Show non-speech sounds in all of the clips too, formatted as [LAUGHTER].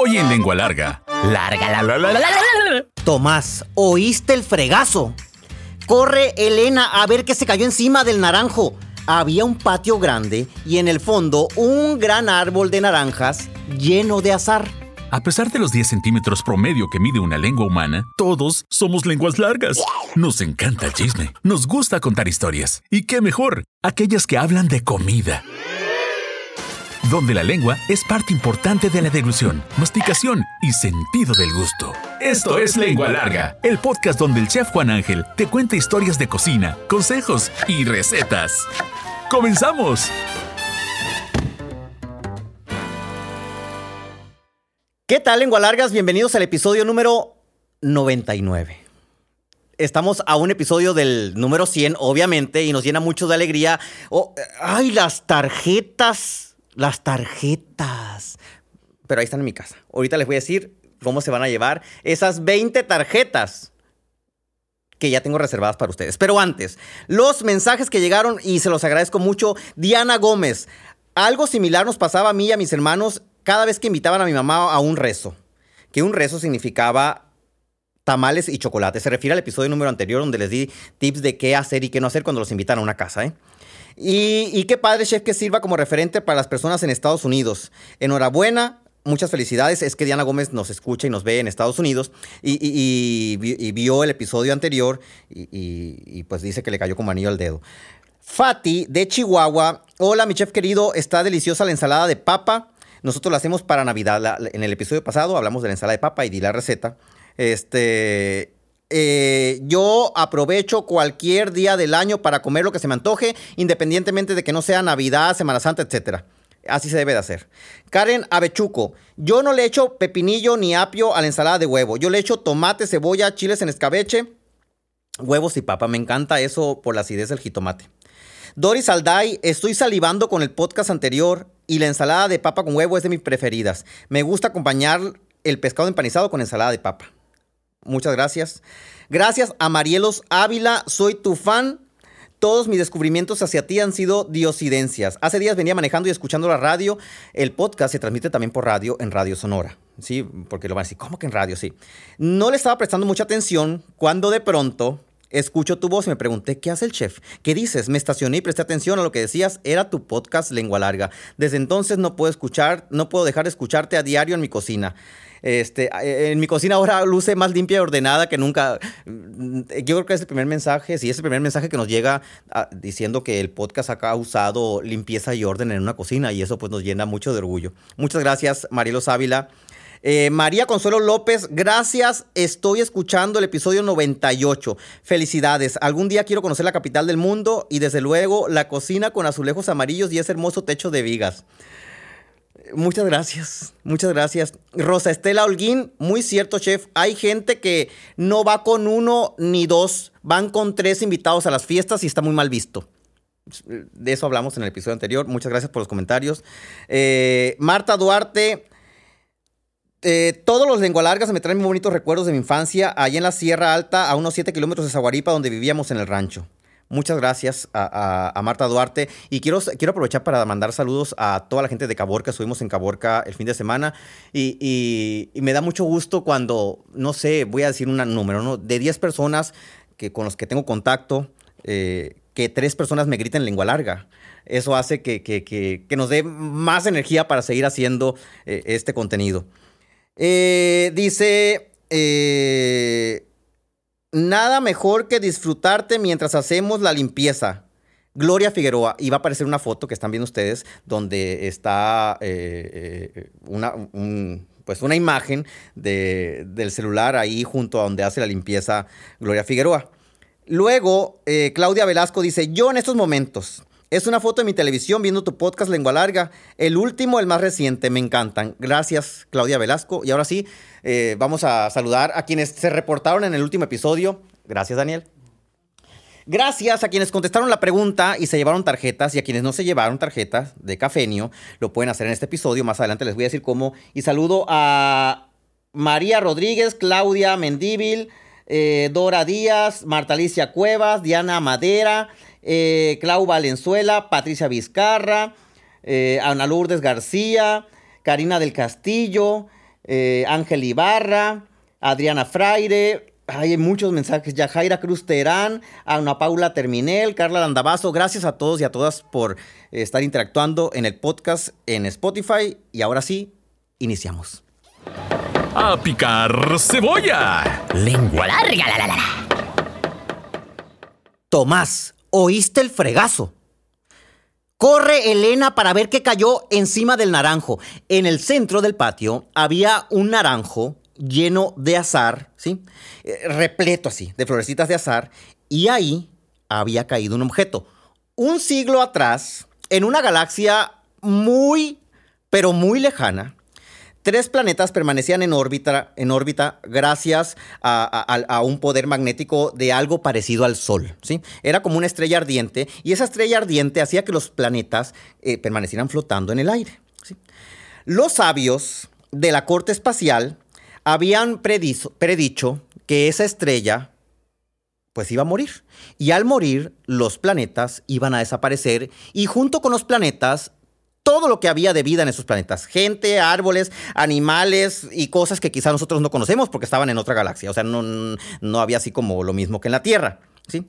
Hoy en Lengua Larga. Larga la, la, la, la, la. Tomás, ¿oíste el fregazo? Corre Elena a ver qué se cayó encima del naranjo. Había un patio grande y en el fondo un gran árbol de naranjas lleno de azar. A pesar de los 10 centímetros promedio que mide una lengua humana, todos somos lenguas largas. Nos encanta el chisme, nos gusta contar historias. Y qué mejor, aquellas que hablan de comida. Donde la lengua es parte importante de la deglución, masticación y sentido del gusto. Esto es Lengua Larga, el podcast donde el chef Juan Ángel te cuenta historias de cocina, consejos y recetas. ¡Comenzamos! ¿Qué tal, lengua largas? Bienvenidos al episodio número 99. Estamos a un episodio del número 100, obviamente, y nos llena mucho de alegría. Oh, ¡Ay, las tarjetas! Las tarjetas. Pero ahí están en mi casa. Ahorita les voy a decir cómo se van a llevar esas 20 tarjetas que ya tengo reservadas para ustedes. Pero antes, los mensajes que llegaron y se los agradezco mucho. Diana Gómez, algo similar nos pasaba a mí y a mis hermanos cada vez que invitaban a mi mamá a un rezo. Que un rezo significaba tamales y chocolate. Se refiere al episodio número anterior donde les di tips de qué hacer y qué no hacer cuando los invitan a una casa. ¿eh? Y, qué padre, chef, que sirva como referente para las personas en Estados Unidos. Enhorabuena, muchas felicidades. Es que Diana Gómez nos escucha y nos ve en Estados Unidos y, vio el episodio anterior y, pues dice que le cayó como anillo al dedo. Fati de Chihuahua. Hola, mi chef querido. Está deliciosa la ensalada de papa. Nosotros la hacemos para Navidad. En el episodio pasado hablamos de la ensalada de papa y di la receta. Este. Eh, yo aprovecho cualquier día del año para comer lo que se me antoje, independientemente de que no sea Navidad, Semana Santa, etcétera. Así se debe de hacer. Karen Avechuco. Yo no le echo pepinillo ni apio a la ensalada de huevo. Yo le echo tomate, cebolla, chiles en escabeche, huevos y papa. Me encanta eso por la acidez del jitomate. Doris Alday, estoy salivando con el podcast anterior y la ensalada de papa con huevo es de mis preferidas. Me gusta acompañar el pescado empanizado con ensalada de papa. Muchas gracias. Gracias a Marielos Ávila, soy tu fan. Todos mis descubrimientos hacia ti han sido diosidencias. Hace días venía manejando y escuchando la radio. El podcast se transmite también por radio en Radio Sonora. Sí, porque lo van a decir, ¿cómo que en radio? Sí. No le estaba prestando mucha atención cuando de pronto escucho tu voz y me pregunté, ¿qué hace el chef? ¿Qué dices? Me estacioné y presté atención a lo que decías. Era tu podcast Lengua Larga. Desde entonces no puedo escuchar, no puedo dejar de escucharte a diario en mi cocina. Este, eh, en mi cocina ahora luce más limpia y ordenada que nunca. Mm, Yo creo que es el primer mensaje, sí, es el primer mensaje que nos llega ah, diciendo que el podcast ha causado limpieza y orden en una cocina y eso pues nos llena mucho de orgullo. Muchas gracias, Marielos Ávila. Eh, María Consuelo López, gracias. Estoy escuchando el episodio 98. Felicidades. Algún día quiero conocer la capital del mundo y desde luego la cocina con azulejos amarillos y ese hermoso techo de vigas. Muchas gracias, muchas gracias. Rosa Estela Holguín, muy cierto, chef. Hay gente que no va con uno ni dos, van con tres invitados a las fiestas y está muy mal visto. De eso hablamos en el episodio anterior. Muchas gracias por los comentarios. Eh, Marta Duarte, eh, todos los lengualargas me traen muy bonitos recuerdos de mi infancia, allá en la Sierra Alta, a unos 7 kilómetros de Zaguaripa, donde vivíamos en el rancho. Muchas gracias a, Marta Duarte. Y quiero, quiero aprovechar para mandar saludos a toda la gente de Caborca. Estuvimos en Caborca el fin de semana. Y, me da mucho gusto cuando, no sé, voy a decir un número, ¿no? De 10 personas que, con los que tengo contacto, eh, que tres personas me griten lengua larga. Eso hace que, que- que- nos dé más energía para seguir haciendo eh, este contenido. Eh, dice, nada mejor que disfrutarte mientras hacemos la limpieza. Gloria Figueroa, y va a aparecer una foto que están viendo ustedes, donde está eh, eh, una, un- pues una imagen de- del celular ahí junto a donde hace la limpieza Gloria Figueroa. Luego, eh, Claudia Velasco dice, yo en estos momentos, es una foto de mi televisión viendo tu podcast Lengua Larga, el último, el más reciente, me encantan. Gracias, Claudia Velasco. Y ahora sí, eh, vamos a saludar a quienes se reportaron en el último episodio. Gracias, Daniel. Gracias a quienes contestaron la pregunta y se llevaron tarjetas y a quienes no se llevaron tarjetas de Cafenio, lo pueden hacer en este episodio. Más adelante les voy a decir cómo. Y saludo a María Rodríguez, Claudia Mendíbil, eh, Dora Díaz, Marta Alicia Cuevas, Diana Madera, eh, Clau Valenzuela, Patricia Vizcarra, eh, Ana Lourdes García, Karina del Castillo, eh, Ángel Ibarra, Adriana Fraire, hay muchos mensajes. ya Jaira Cruz Terán, Ana Paula Terminel, Carla Landavazo. Gracias a todos y a todas por estar interactuando en el podcast en Spotify. Y ahora sí, iniciamos. A picar cebolla. Lengua larga, la, la, la. Tomás, ¿oíste el fregazo? Corre Elena para ver qué cayó encima del naranjo. En el centro del patio había un naranjo lleno de azar, ¿sí? Eh, repleto así, de florecitas de azar, y ahí había caído un objeto. Un siglo atrás, en una galaxia muy, pero muy lejana, tres planetas permanecían en órbita, gracias a, un poder magnético de algo parecido al Sol. Era como una estrella ardiente y esa estrella ardiente hacía que los planetas eh, permanecieran flotando en el aire. Los sabios de la corte espacial habían predicho que esa estrella pues iba a morir. Y al morir, los planetas iban a desaparecer y junto con los planetas, todo lo que había de vida en esos planetas. Gente, árboles, animales y cosas que quizá nosotros no conocemos porque estaban en otra galaxia. O sea, no, no había así como lo mismo que en la Tierra. ¿sí?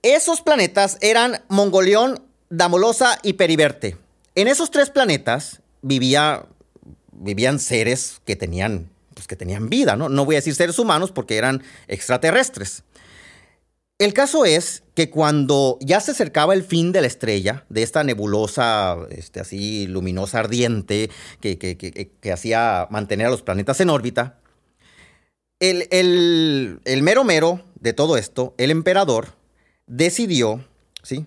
Esos planetas eran Mongolión, Damolosa y Periverte. En esos tres planetas vivía, vivían seres que tenían pues, que tenían vida, ¿no? No voy a decir seres humanos porque eran extraterrestres. El caso es que cuando ya se acercaba el fin de la estrella, de esta nebulosa, este, así luminosa, ardiente, que, que, hacía mantener a los planetas en órbita, el, el, mero mero de todo esto, el emperador, decidió, ¿sí?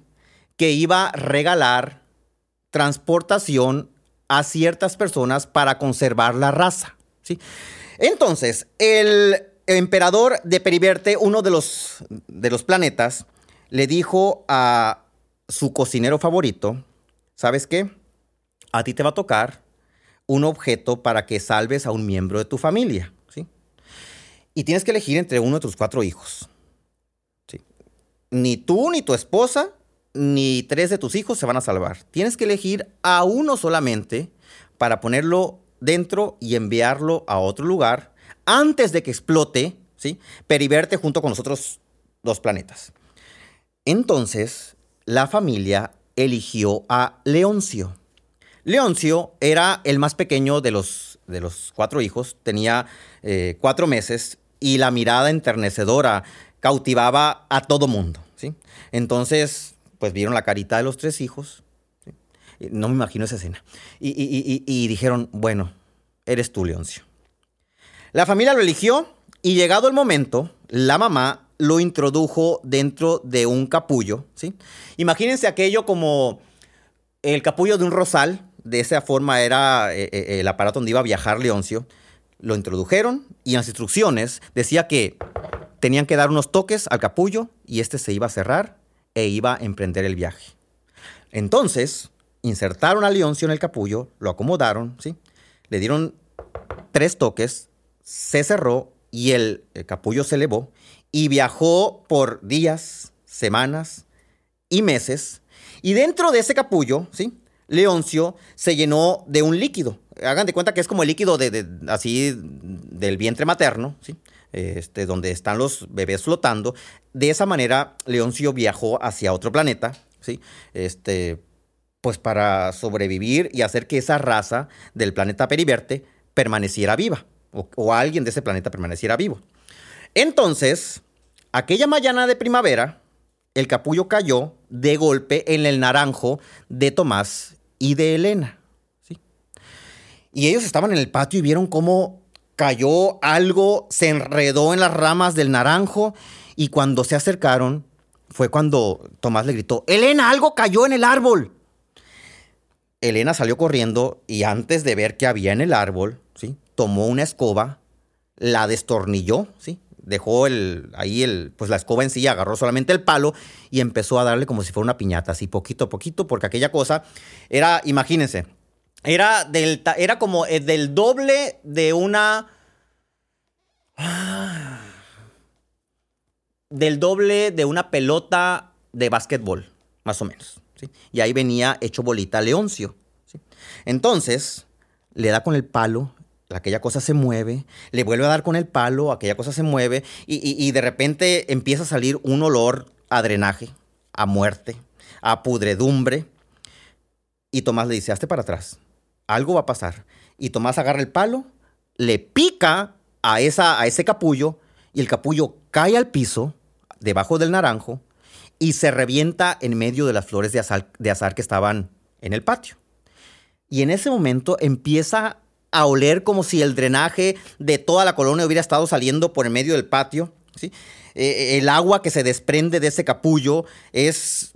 Que iba a regalar transportación a ciertas personas para conservar la raza, ¿sí? Entonces, el emperador de Periverte, uno de los, de los planetas, le dijo a su cocinero favorito, ¿sabes qué? A ti te va a tocar un objeto para que salves a un miembro de tu familia, ¿sí? Y tienes que elegir entre uno de tus cuatro hijos. ¿sí? Ni tú, ni tu esposa, ni tres de tus hijos se van a salvar. Tienes que elegir a uno solamente para ponerlo dentro y enviarlo a otro lugar antes de que explote, ¿sí? Periverte junto con los otros dos planetas. Entonces, la familia eligió a Leoncio. Leoncio era el más pequeño de los, de los cuatro hijos, tenía eh, cuatro meses y la mirada enternecedora cautivaba a todo mundo. ¿sí? Entonces, pues vieron la carita de los tres hijos no me imagino esa escena. Y, dijeron, bueno, eres tú, Leoncio. La familia lo eligió y llegado el momento, la mamá lo introdujo dentro de un capullo, ¿sí? Imagínense aquello como el capullo de un rosal, de esa forma era eh, eh, el aparato donde iba a viajar Leoncio. Lo introdujeron y en las instrucciones decía que tenían que dar unos toques al capullo y este se iba a cerrar e iba a emprender el viaje. Entonces, insertaron a Leoncio en el capullo, lo acomodaron, ¿sí? Le dieron tres toques, se cerró y el, capullo se elevó y viajó por días, semanas y meses. Y dentro de ese capullo, ¿sí? Leoncio se llenó de un líquido. Hagan de cuenta que es como el líquido de, así del vientre materno, ¿sí? Este, donde están los bebés flotando. De esa manera, Leoncio viajó hacia otro planeta, ¿sí? Este, pues para sobrevivir y hacer que esa raza del planeta Periverte permaneciera viva, o, alguien de ese planeta permaneciera vivo. Entonces, aquella mañana de primavera, el capullo cayó de golpe en el naranjo de Tomás y de Elena. ¿sí? Y ellos estaban en el patio y vieron cómo cayó algo, se enredó en las ramas del naranjo y cuando se acercaron fue cuando Tomás le gritó, Elena, algo cayó en el árbol. Elena salió corriendo y antes de ver qué había en el árbol, ¿sí? Tomó una escoba, la destornilló, ¿sí? dejó el, ahí el, pues la escoba en sí, agarró solamente el palo y empezó a darle como si fuera una piñata, así poquito a poquito, porque aquella cosa era, imagínense, era, del, era como eh, del doble de una... Del doble de una pelota de básquetbol, más o menos. Y ahí venía hecho bolita Leoncio. Entonces, le da con el palo aquella cosa se mueve, le vuelve a dar con el palo, aquella cosa se mueve y, de repente empieza a salir un olor a drenaje, a muerte, a pudredumbre. Y Tomás le dice, hazte para atrás, algo va a pasar. Y Tomás agarra el palo, le pica a, esa, a ese capullo y el capullo cae al piso, debajo del naranjo, y se revienta en medio de las flores de azar, de azar que estaban en el patio. Y en ese momento empieza a oler como si el drenaje de toda la colonia hubiera estado saliendo por el medio del patio. ¿sí? Eh, el agua que se desprende de ese capullo es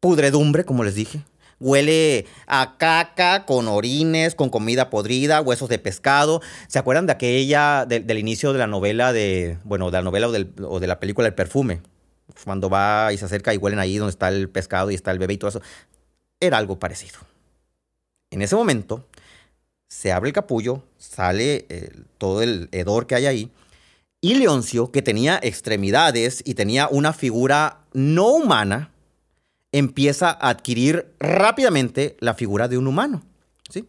pudredumbre, como les dije. Huele a caca, con orines, con comida podrida, huesos de pescado. ¿Se acuerdan de aquella, del inicio de la novela de, bueno, de la novela o, o de la película El perfume? Cuando va y se acerca y huelen ahí donde está el pescado y está el bebé y todo eso. Era algo parecido. En ese momento, se abre el capullo, sale eh, todo el hedor que hay ahí, y Leoncio, que tenía extremidades y tenía una figura no humana, empieza a adquirir rápidamente la figura de un humano. ¿sí?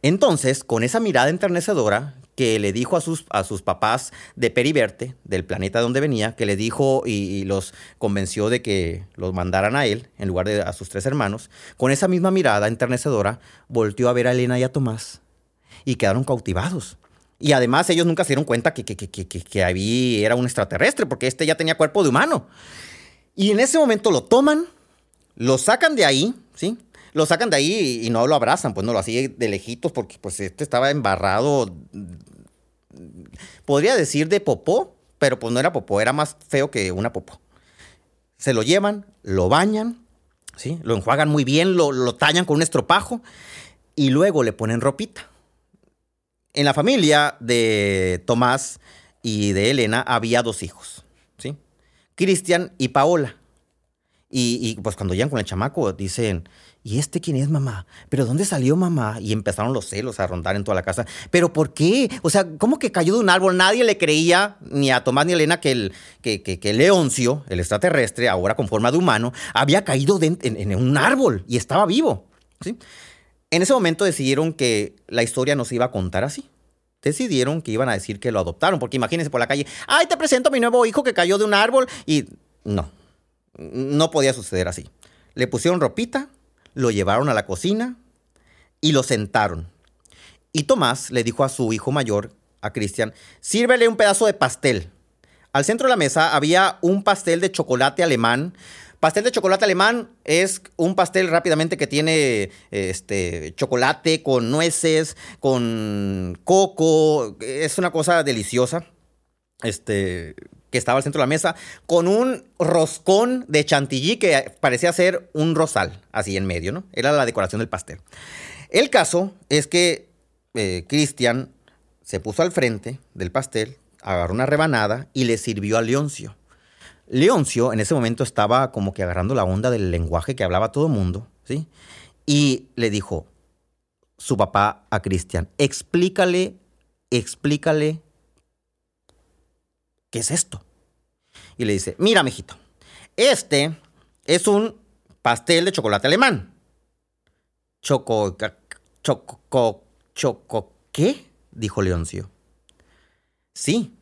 Entonces, con esa mirada enternecedora, que le dijo a sus, a sus papás de Periverte, del planeta donde venía, que le dijo y, los convenció de que los mandaran a él en lugar de a sus tres hermanos, con esa misma mirada enternecedora, volteó a ver a Elena y a Tomás y quedaron cautivados. Y además ellos nunca se dieron cuenta que, que, que, que, que ahí era un extraterrestre, porque este ya tenía cuerpo de humano. Y en ese momento lo toman, lo sacan de ahí, ¿sí? Lo sacan de ahí y, no lo abrazan, pues no lo así de lejitos porque pues este estaba embarrado, podría decir de popó, pero pues no era popó, era más feo que una popó. Se lo llevan, lo bañan, ¿sí? lo enjuagan muy bien, lo, lo tallan con un estropajo y luego le ponen ropita. En la familia de Tomás y de Elena había dos hijos, ¿sí? Cristian y Paola. Y, pues cuando llegan con el chamaco dicen, ¿y este quién es mamá? ¿Pero dónde salió mamá? Y empezaron los celos a rondar en toda la casa. ¿Pero por qué? O sea, ¿cómo que cayó de un árbol? Nadie le creía, ni a Tomás ni a Elena, que el, que, que, Leoncio, el extraterrestre, ahora con forma de humano, había caído en, un árbol y estaba vivo. ¿sí? En ese momento decidieron que la historia no se iba a contar así. Decidieron que iban a decir que lo adoptaron, porque imagínense por la calle, ay, te presento a mi nuevo hijo que cayó de un árbol y no, no podía suceder así. Le pusieron ropita, lo llevaron a la cocina y lo sentaron. Y Tomás le dijo a su hijo mayor, a Cristian, sírvele un pedazo de pastel. Al centro de la mesa había un pastel de chocolate alemán. Pastel de chocolate alemán es un pastel rápidamente que tiene este, chocolate con nueces, con coco. Es una cosa deliciosa. Este, que estaba al centro de la mesa, con un roscón de chantilly que parecía ser un rosal, así en medio, ¿no? Era la decoración del pastel. El caso es que eh, Cristian se puso al frente del pastel, agarró una rebanada y le sirvió a Leoncio. Leoncio en ese momento estaba como que agarrando la onda del lenguaje que hablaba todo el mundo, ¿sí? Y le dijo su papá a Cristian, explícale, explícale ¿qué es esto? Y le dice, mira, mijito, este es un pastel de chocolate alemán. Choco, choco, choco, ¿qué? Dijo Leoncio. Sí,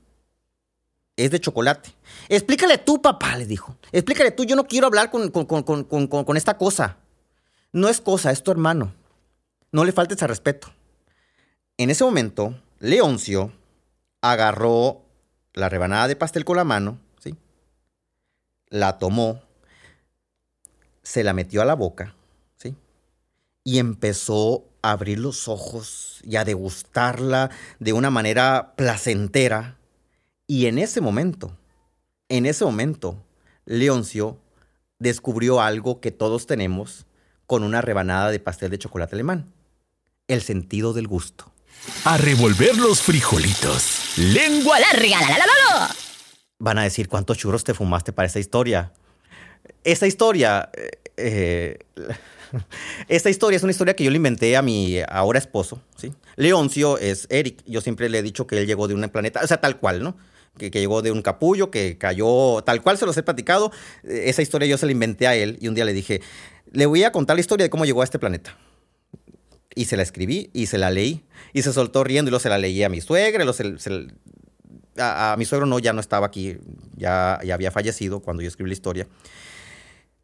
es de chocolate. Explícale tú, papá, le dijo. Explícale tú, yo no quiero hablar con, con, esta cosa. No es cosa, es tu hermano. No le faltes al respeto. En ese momento, Leoncio agarró la rebanada de pastel con la mano, ¿sí? La tomó, se la metió a la boca, ¿sí? Y empezó a abrir los ojos y a degustarla de una manera placentera. Y en ese momento, en ese momento, Leoncio descubrió algo que todos tenemos con una rebanada de pastel de chocolate alemán, el sentido del gusto. A revolver los frijolitos. Lengua larga. La, la, la, Van a decir cuántos churros te fumaste para esa historia. Esta historia. Eh, [LAUGHS] esta historia es una historia que yo le inventé a mi ahora esposo, ¿sí? Leoncio es Eric. Yo siempre le he dicho que él llegó de un planeta, o sea, tal cual, ¿no? Que, que, llegó de un capullo, que cayó, tal cual se los he platicado. Esa historia yo se la inventé a él y un día le dije, le voy a contar la historia de cómo llegó a este planeta Y se la escribí y se la leí. Y se soltó riendo y luego se la leí a mi suegra. a, mi suegro no, ya no estaba aquí, ya, ya había fallecido cuando yo escribí la historia.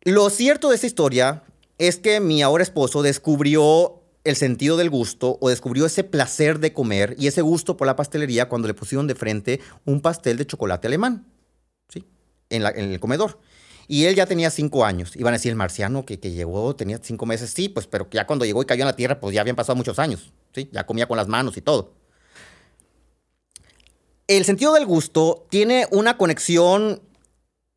Lo cierto de esa historia es que mi ahora esposo descubrió el sentido del gusto o descubrió ese placer de comer y ese gusto por la pastelería cuando le pusieron de frente un pastel de chocolate alemán, ¿sí? En, en el comedor. Y él ya tenía cinco años. Iban a decir, el marciano que, que, llegó tenía cinco meses. Sí, pues, pero ya cuando llegó y cayó en la tierra, pues ya habían pasado muchos años. ¿sí? Ya comía con las manos y todo. El sentido del gusto tiene una conexión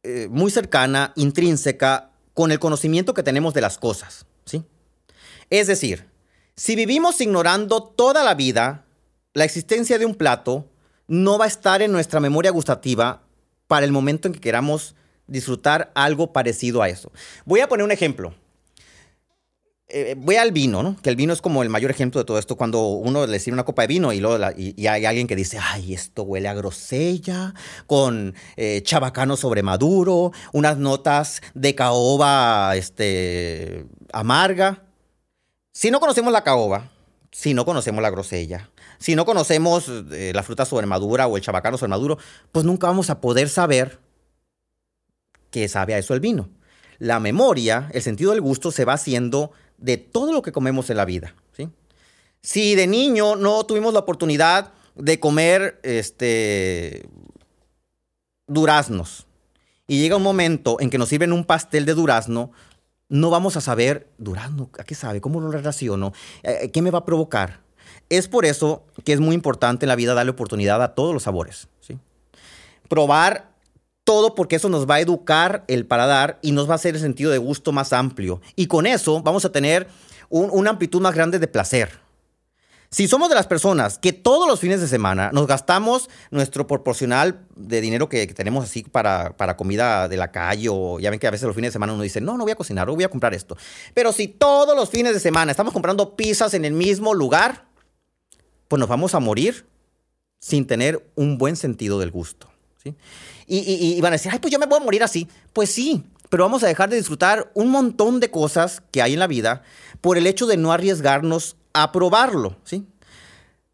eh, muy cercana, intrínseca, con el conocimiento que tenemos de las cosas. ¿sí? Es decir, si vivimos ignorando toda la vida la existencia de un plato, no va a estar en nuestra memoria gustativa para el momento en que queramos disfrutar algo parecido a eso. Voy a poner un ejemplo. Eh, voy al vino, ¿no? Que el vino es como el mayor ejemplo de todo esto. Cuando uno le sirve una copa de vino y, luego y, hay alguien que dice, ay, esto huele a grosella, con eh, chabacano sobre maduro, unas notas de caoba este, amarga. Si no conocemos la caoba, si no conocemos la grosella, si no conocemos eh, la fruta sobre madura o el chabacano sobre maduro, pues nunca vamos a poder saber que sabe a eso el vino. La memoria, el sentido del gusto se va haciendo de todo lo que comemos en la vida. ¿sí? Si de niño no tuvimos la oportunidad de comer este, duraznos y llega un momento en que nos sirven un pastel de durazno, no vamos a saber, durazno, ¿a qué sabe? ¿Cómo lo relaciono? Eh, ¿Qué me va a provocar? Es por eso que es muy importante en la vida darle oportunidad a todos los sabores. ¿sí? Probar todo porque eso nos va a educar el paladar y nos va a hacer el sentido de gusto más amplio. Y con eso vamos a tener una amplitud más grande de placer. Si somos de las personas que todos los fines de semana nos gastamos nuestro proporcional de dinero que, tenemos así para, para, comida de la calle, o ya ven que a veces los fines de semana uno dice, no, no voy a cocinar, no voy a comprar esto. Pero si todos los fines de semana estamos comprando pizzas en el mismo lugar, pues nos vamos a morir sin tener un buen sentido del gusto. ¿sí? Y, van a decir, ay, pues yo me voy a morir así. Pues sí, pero vamos a dejar de disfrutar un montón de cosas que hay en la vida por el hecho de no arriesgarnos a probarlo, ¿sí?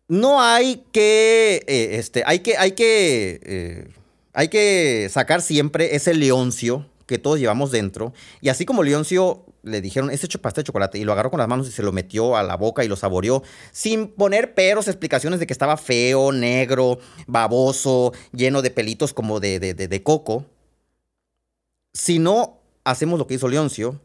No hay que, eh, este, hay que, hay que, eh, hay que sacar siempre ese leoncio que todos llevamos dentro. Y así como Leoncio le dijeron, ese pastel de chocolate, y lo agarró con las manos y se lo metió a la boca y lo saboreó, sin poner peros, explicaciones de que estaba feo, negro, baboso, lleno de pelitos como de, de, de, coco. Si no hacemos lo que hizo Leoncio,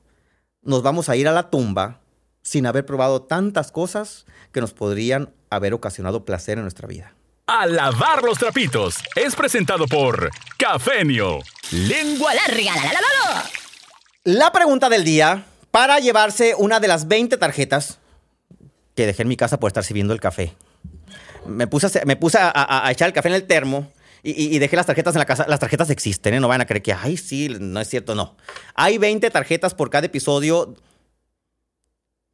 nos vamos a ir a la tumba sin haber probado tantas cosas que nos podrían haber ocasionado placer en nuestra vida. A lavar los trapitos es presentado por Cafenio. Lengua larga. La, la, la, la pregunta del día para llevarse una de las 20 tarjetas que dejé en mi casa por estar sirviendo el café. Me puse a, me puse a, echar el café en el termo y, dejé las tarjetas en la casa. Las tarjetas existen, ¿eh? No van a creer que, ay, sí, no es cierto, no. Hay 20 tarjetas por cada episodio.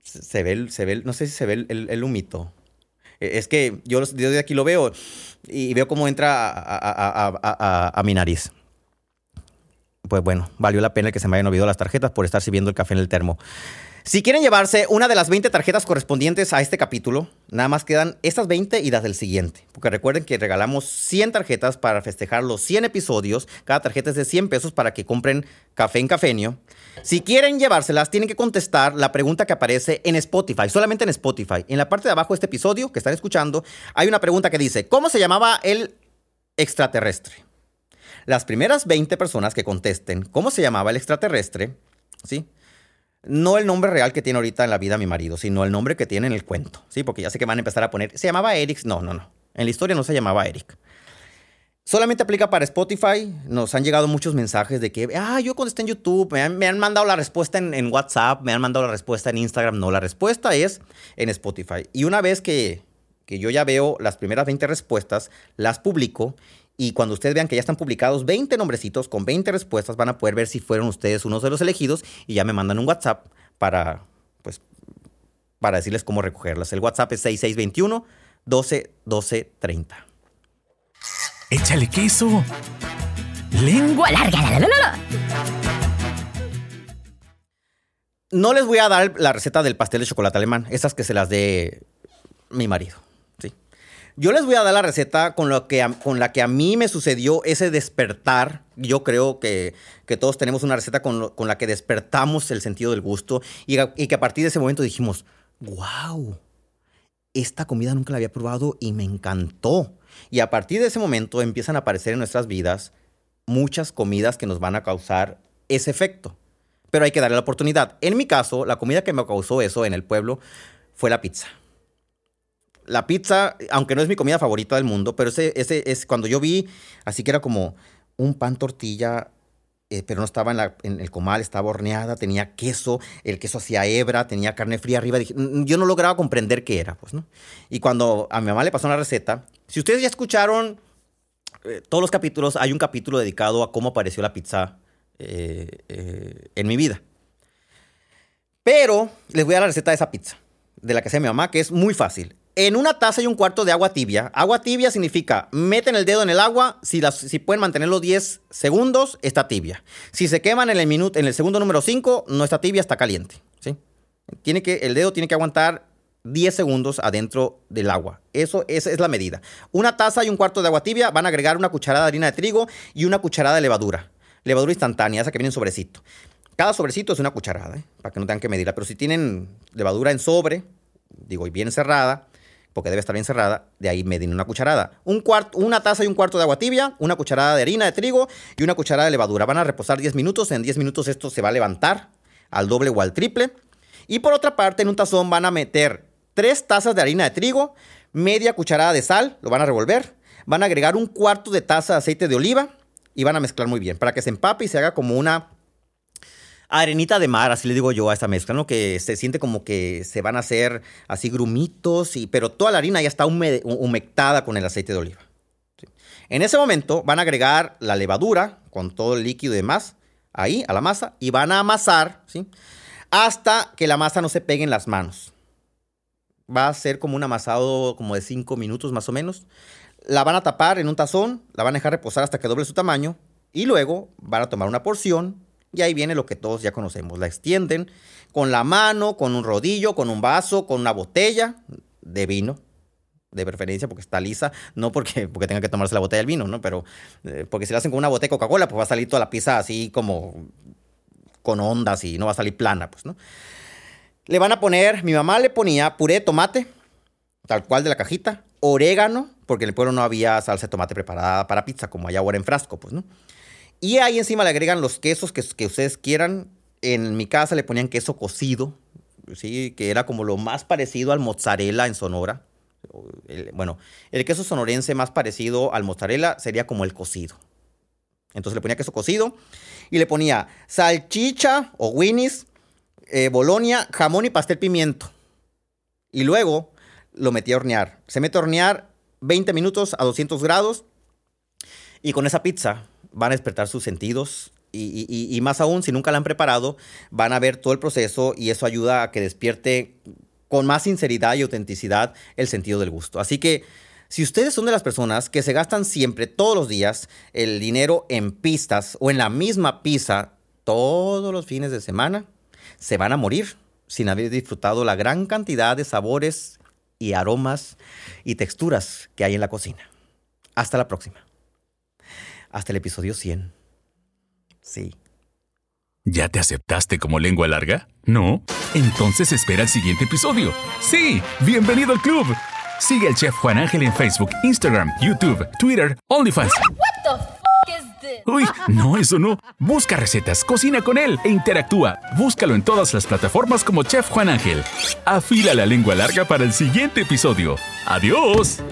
Se, ve, se ve, no sé si se ve el, humito. E, es que yo, yo de aquí lo veo y veo cómo entra a mi nariz pues bueno, valió la pena que se me hayan olvidado las tarjetas por estar sirviendo el café en el termo. Si quieren llevarse una de las 20 tarjetas correspondientes a este capítulo, nada más quedan estas 20 y las del siguiente. Porque recuerden que regalamos 100 tarjetas para festejar los 100 episodios. Cada tarjeta es de 100 pesos para que compren café en cafenio. Si quieren llevárselas, tienen que contestar la pregunta que aparece en Spotify, solamente en Spotify. En la parte de abajo de este episodio que están escuchando, hay una pregunta que dice, ¿cómo se llamaba el extraterrestre? Las primeras 20 personas que contesten cómo se llamaba el extraterrestre, ¿sí? No el nombre real que tiene ahorita en la vida mi marido, sino el nombre que tiene en el cuento, ¿sí? Porque ya sé que van a empezar a poner, ¿se llamaba Eric? No, no, no. En la historia no se llamaba Eric. Solamente aplica para Spotify. Nos han llegado muchos mensajes de que, ah, yo contesté en YouTube, me han, mandado la respuesta en, en, WhatsApp, me han mandado la respuesta en Instagram. No, la respuesta es en Spotify. Y una vez que, que yo ya veo las primeras 20 respuestas, las publico y cuando ustedes vean que ya están publicados 20 nombrecitos con 20 respuestas, van a poder ver si fueron ustedes unos de los elegidos y ya me mandan un WhatsApp para, pues, para decirles cómo recogerlas. El WhatsApp es 6621 12 12 30. Échale queso. Lengua larga. La, la, la, No les voy a dar la receta del pastel de chocolate alemán, esas que se las dé mi marido. Yo les voy a dar la receta con, lo que, con la que a mí me sucedió ese despertar. Yo creo que, todos tenemos una receta con, con, la que despertamos el sentido del gusto y, y que a partir de ese momento dijimos, wow, esta comida nunca la había probado y me encantó. Y a partir de ese momento empiezan a aparecer en nuestras vidas muchas comidas que nos van a causar ese efecto. Pero hay que darle la oportunidad. En mi caso, la comida que me causó eso en el pueblo fue la pizza. La pizza, aunque no es mi comida favorita del mundo, pero ese, ese es cuando yo vi, así que era como un pan tortilla eh, pero no estaba en, el comal, estaba horneada, tenía queso, el queso hacía hebra, tenía carne fría arriba. Mm, yo no lograba comprender qué era, pues, ¿no? Y cuando a mi mamá le pasó una receta, si ustedes ya escucharon eh, todos los capítulos, hay un capítulo dedicado a cómo apareció la pizza eh, en mi vida. Pero les voy a dar la receta de esa pizza, de la que hacía mi mamá, que es muy fácil. En una taza y un cuarto de agua tibia. Agua tibia significa meten el dedo en el agua. Si, pueden mantenerlo 10 segundos, está tibia. Si se queman en el, minuto, en el segundo número 5, no está tibia, está caliente. ¿sí? Tiene que, el dedo tiene que aguantar 10 segundos adentro del agua. Eso, esa es la medida. Una taza y un cuarto de agua tibia van a agregar una cucharada de harina de trigo y una cucharada de levadura. Levadura instantánea, esa que viene en sobrecito. Cada sobrecito es una cucharada, ¿eh? para que no tengan que medirla. Pero si tienen levadura en sobre, digo, y bien cerrada, porque debe estar bien cerrada, de ahí medin una cucharada. Un una taza y un cuarto de agua tibia, una cucharada de harina de trigo y una cucharada de levadura. Van a reposar 10 minutos. En 10 minutos esto se va a levantar al doble o al triple. Y por otra parte, en un tazón van a meter 3 tazas de harina de trigo, media cucharada de sal, lo van a revolver. Van a agregar un cuarto de taza de aceite de oliva y van a mezclar muy bien para que se empape y se haga como una arenita de mar, así le digo yo a esta mezcla, ¿no? Que se siente como que se van a hacer así grumitos, y, pero toda la harina ya está humectada con el aceite de oliva. En ese momento van a agregar la levadura con todo el líquido y demás ahí a la masa y van a amasar, ¿sí? Hasta que la masa no se pegue en las manos. Va a ser como un amasado como de 5 minutos más o menos. La van a tapar en un tazón, la van a dejar reposar hasta que doble su tamaño y luego van a tomar una porción y ahí viene lo que todos ya conocemos. La extienden con la mano, con un rodillo, con un vaso, con una botella de vino, de preferencia porque está lisa, no porque, porque tenga que tomarse la botella del vino, ¿no? Pero eh, porque si la hacen con una botella de Coca-Cola, pues va a salir toda la pizza así como con ondas y no va a salir plana, pues, ¿no? Le van a poner, mi mamá le ponía puré de tomate, tal cual de la cajita, orégano, porque en el pueblo no había salsa de tomate preparada para pizza, como hay ahora en frasco, pues, ¿no? Y ahí encima le agregan los quesos que, que ustedes quieran. En mi casa le ponían queso cocido, ¿sí? que era como lo más parecido al mozzarella en Sonora. Bueno, el queso sonorense más parecido al mozzarella sería como el cocido. Entonces le ponía queso cocido y le ponía salchicha o winnies, eh, bolonia, jamón y pastel pimiento. Y luego lo metía a hornear. Se mete a hornear 20 minutos a 200 grados y con esa pizza van a despertar sus sentidos y, y, y, más aún, si nunca la han preparado, van a ver todo el proceso y eso ayuda a que despierte con más sinceridad y autenticidad el sentido del gusto. Así que si ustedes son de las personas que se gastan siempre, todos los días, el dinero en pistas o en la misma pizza todos los fines de semana, se van a morir sin haber disfrutado la gran cantidad de sabores y aromas y texturas que hay en la cocina. Hasta la próxima hasta el episodio 100. Sí. ¿Ya te aceptaste como lengua larga? ¿No? Entonces espera el siguiente episodio. Sí, bienvenido al club. Sigue al chef Juan Ángel en Facebook, Instagram, YouTube, Twitter, OnlyFans. What the f is this? Uy, no, eso no. Busca recetas, cocina con él e interactúa. Búscalo en todas las plataformas como Chef Juan Ángel. Afila la lengua larga para el siguiente episodio. ¡Adiós!